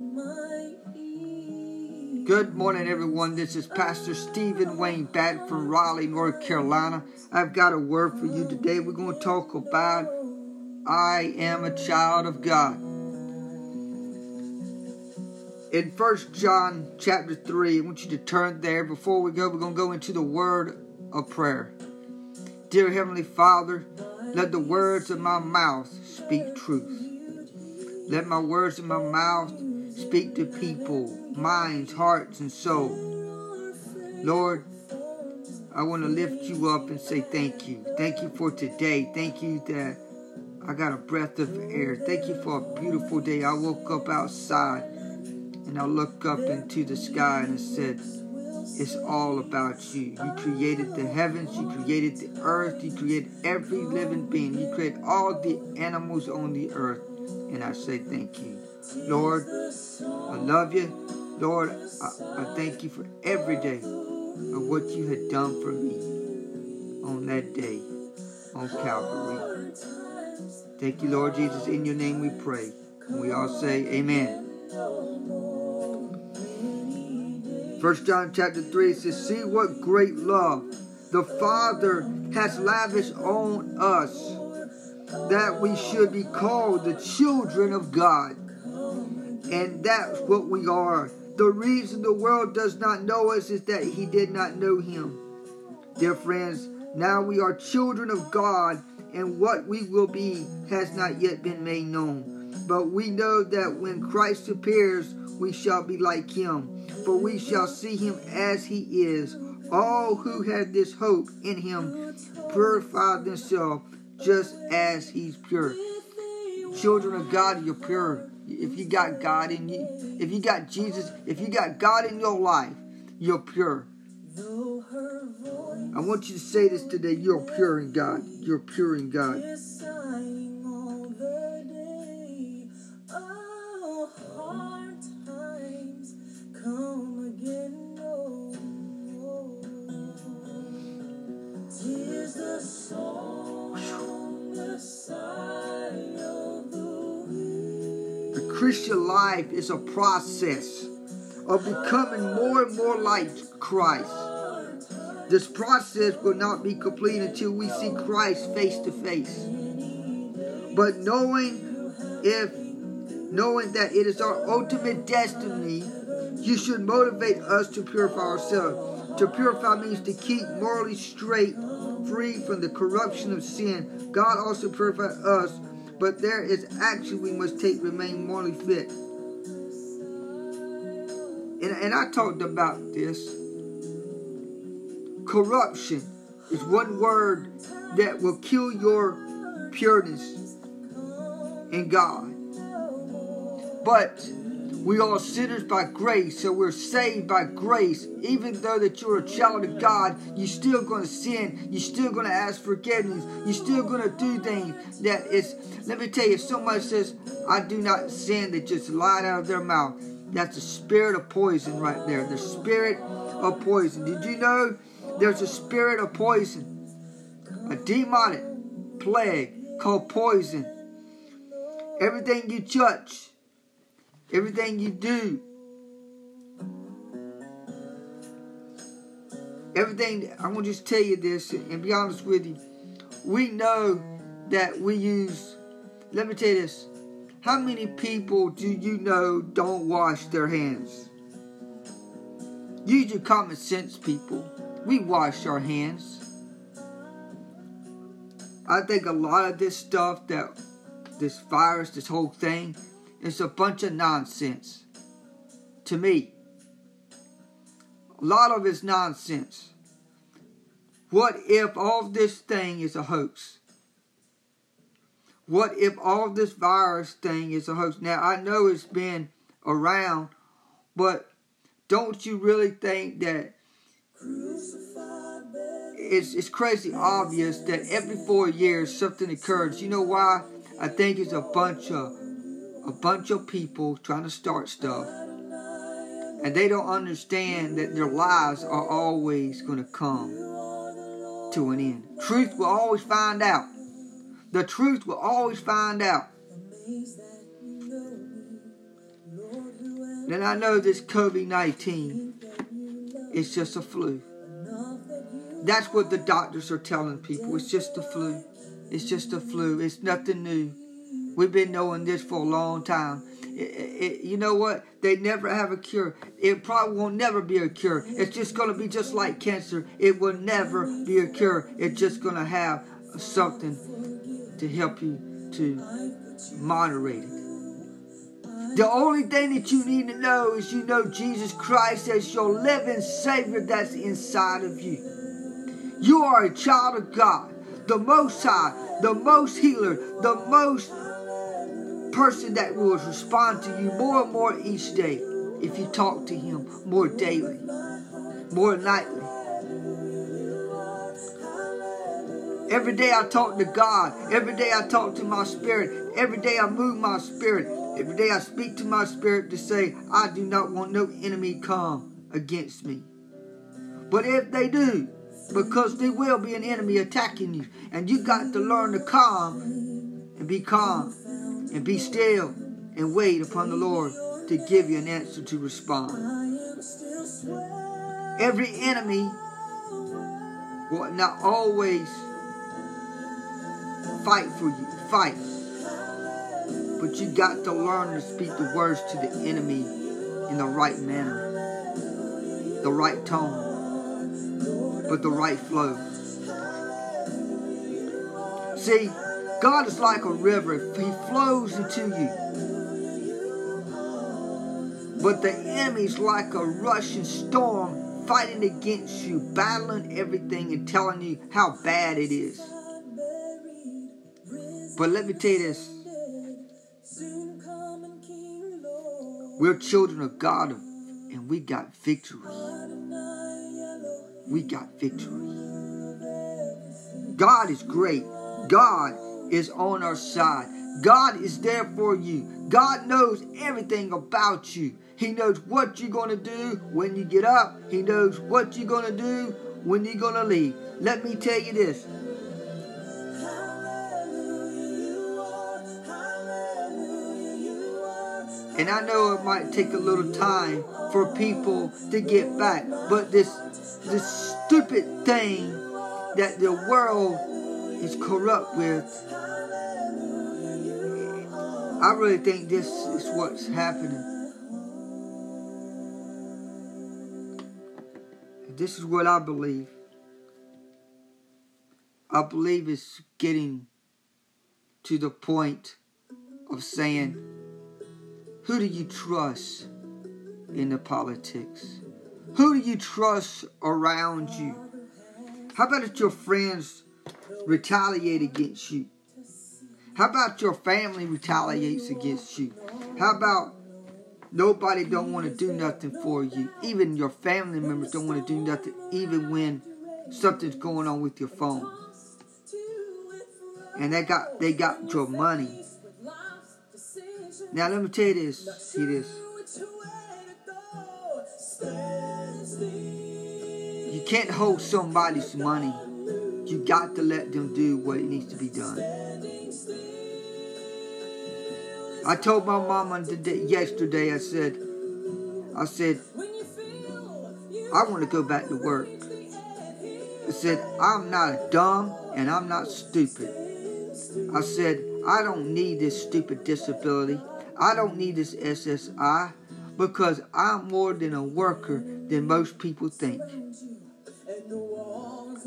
Good morning, everyone. This is Pastor Stephen Wayne back from Raleigh, North Carolina. I've got a word for you today. We're going to talk about I am a child of God. In First John chapter 3, I want you to turn there. Before we go, we're going to go into the word of prayer. Dear Heavenly Father, let the words of my mouth speak truth. Let my words of my mouth speak to people, minds, hearts, and soul. Lord, I want to lift you up and say thank you. Thank you for today. Thank you that I got a breath of air. Thank you for a beautiful day. I woke up outside and I looked up into the sky and I said, it's all about you. You created the heavens, you created the earth, you created every living being, you created all the animals on the earth. And I say thank you. Lord, I love you. Lord, I, I thank you for every day of what you had done for me on that day on Calvary. Thank you, Lord Jesus. In your name we pray. And we all say amen. First John chapter 3 says, See what great love the Father has lavished on us, that we should be called the children of God. And that's what we are. The reason the world does not know us is that he did not know him. Dear friends, now we are children of God, and what we will be has not yet been made known. But we know that when Christ appears, we shall be like him, for we shall see him as he is. All who have this hope in him purify themselves just as he's pure. Children of God, you're pure. If you got God in you, if you got Jesus, if you got God in your life, you're pure. I want you to say this today. You're pure in God. You're pure in God. A process of becoming more and more like Christ. This process will not be complete until we see Christ face to face. But knowing if knowing that it is our ultimate destiny, you should motivate us to purify ourselves. To purify means to keep morally straight, free from the corruption of sin. God also purified us, but there is action we must take to remain morally fit. And, I talked about this. Corruption is one word that will kill your pureness in God. But we are sinners by grace, so we're saved by grace. Even though that you're a child of God, you're still going to sin. You're still going to ask forgiveness. You're still going to do things that is. Let me tell you, if somebody says, "I do not sin," they just lied out of their mouth. That's the spirit of poison right there. The spirit of poison. Did you know there's a spirit of poison? A demonic plague called poison. Everything you touch, everything you do, everything, I'm going to just tell you this and be honest with you. We know that we use, let me tell you this. How many people do you know don't wash their hands? Use your common sense, people. We wash our hands. I think a lot of this stuff that this virus, this whole thing, is a bunch of nonsense. To me. A lot of it's nonsense. What if all this thing is a hoax? What if all this virus thing is a hoax? Now, I know it's been around, but don't you really think that it's, it's crazy obvious that every four years something occurs? You know why? I think it's a bunch of a bunch of people trying to start stuff. And they don't understand that their lives are always going to come to an end. Truth will always find out. The truth will always find out. And I know this COVID 19 is just a flu. That's what the doctors are telling people. It's just a flu. It's just a flu. It's nothing new. We've been knowing this for a long time. It, it, you know what? They never have a cure. It probably won't never be a cure. It's just going to be just like cancer. It will never be a cure. It's just going to have something to help you to moderate it. The only thing that you need to know is you know Jesus Christ as your living Savior that's inside of you. You are a child of God, the Most High, the Most Healer, the Most person that will respond to you more and more each day if you talk to Him more daily, more nightly. Every day I talk to God. Every day I talk to my spirit. Every day I move my spirit. Every day I speak to my spirit to say, I do not want no enemy come against me. But if they do, because there will be an enemy attacking you, and you got to learn to calm and be calm and be still and wait upon the Lord to give you an answer to respond. Every enemy will not always fight for you, fight. But you got to learn to speak the words to the enemy in the right manner, the right tone, but the right flow. See, God is like a river. He flows into you. But the enemy's like a rushing storm fighting against you, battling everything and telling you how bad it is. But let me tell you this. We're children of God and we got victory. We got victory. God is great. God is on our side. God is there for you. God knows everything about you. He knows what you're going to do when you get up. He knows what you're going to do when you're going to leave. Let me tell you this And I know it might take a little time for people to get back, but this this stupid thing that the world is corrupt with, I really think this is what's happening. This is what I believe. I believe it's getting to the point of saying, who do you trust in the politics? Who do you trust around you? How about if your friends retaliate against you? How about your family retaliates against you? How about nobody don't want to do nothing for you? Even your family members don't want to do nothing even when something's going on with your phone. And they got they got your money. Now let me tell you this. See this. You can't hold somebody's money. You got to let them do what needs to be done. I told my mama yesterday, I said, I said, I want to go back to work. I said, I'm not dumb and I'm not stupid. I said, I don't need this stupid disability. I don't need this SSI because I'm more than a worker than most people think.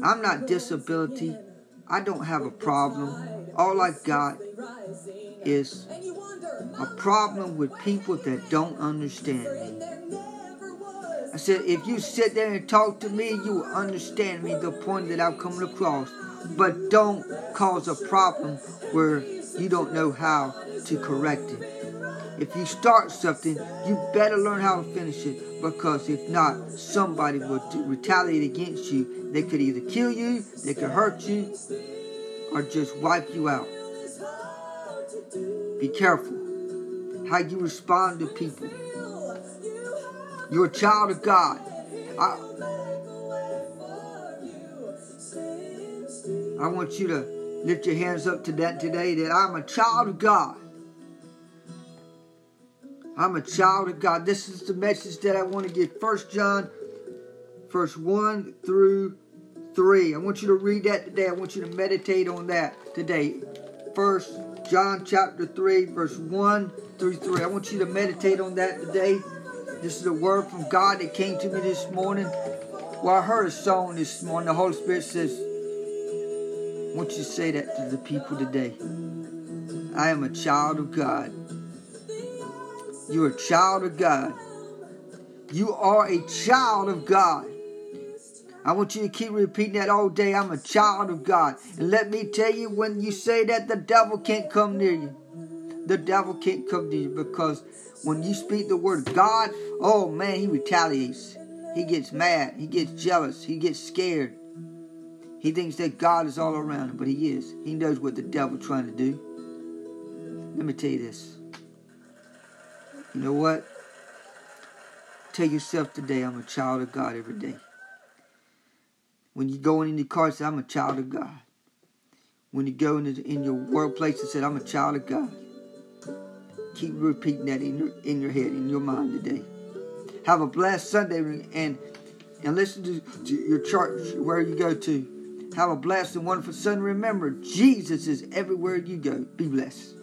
I'm not disability. I don't have a problem. All I got is a problem with people that don't understand me. I said, if you sit there and talk to me, you will understand me, the point that I'm coming across. But don't cause a problem where you don't know how to correct it. If you start something, you better learn how to finish it because if not, somebody will retaliate against you. They could either kill you, they could hurt you, or just wipe you out. Be careful how you respond to people. You're a child of God. I, I want you to lift your hands up to that today that I'm a child of God. I'm a child of God. This is the message that I want to give. First John, verse 1 through 3. I want you to read that today. I want you to meditate on that today. First John chapter 3, verse 1 through 3. I want you to meditate on that today. This is a word from God that came to me this morning. Well, I heard a song this morning. The Holy Spirit says, I want you to say that to the people today. I am a child of God. You're a child of God. You are a child of God. I want you to keep repeating that all day. I'm a child of God. And let me tell you, when you say that, the devil can't come near you. The devil can't come near you because when you speak the word God, oh man, he retaliates. He gets mad. He gets jealous. He gets scared. He thinks that God is all around him, but he is. He knows what the devil's trying to do. Let me tell you this. You know what? Tell yourself today, I'm a child of God every day. When you go in your car, say, I'm a child of God. When you go in, the, in your workplace and say, I'm a child of God. Keep repeating that in your, in your head, in your mind today. Have a blessed Sunday and and listen to, to your church where you go to. Have a blessed and wonderful Sunday. Remember, Jesus is everywhere you go. Be blessed.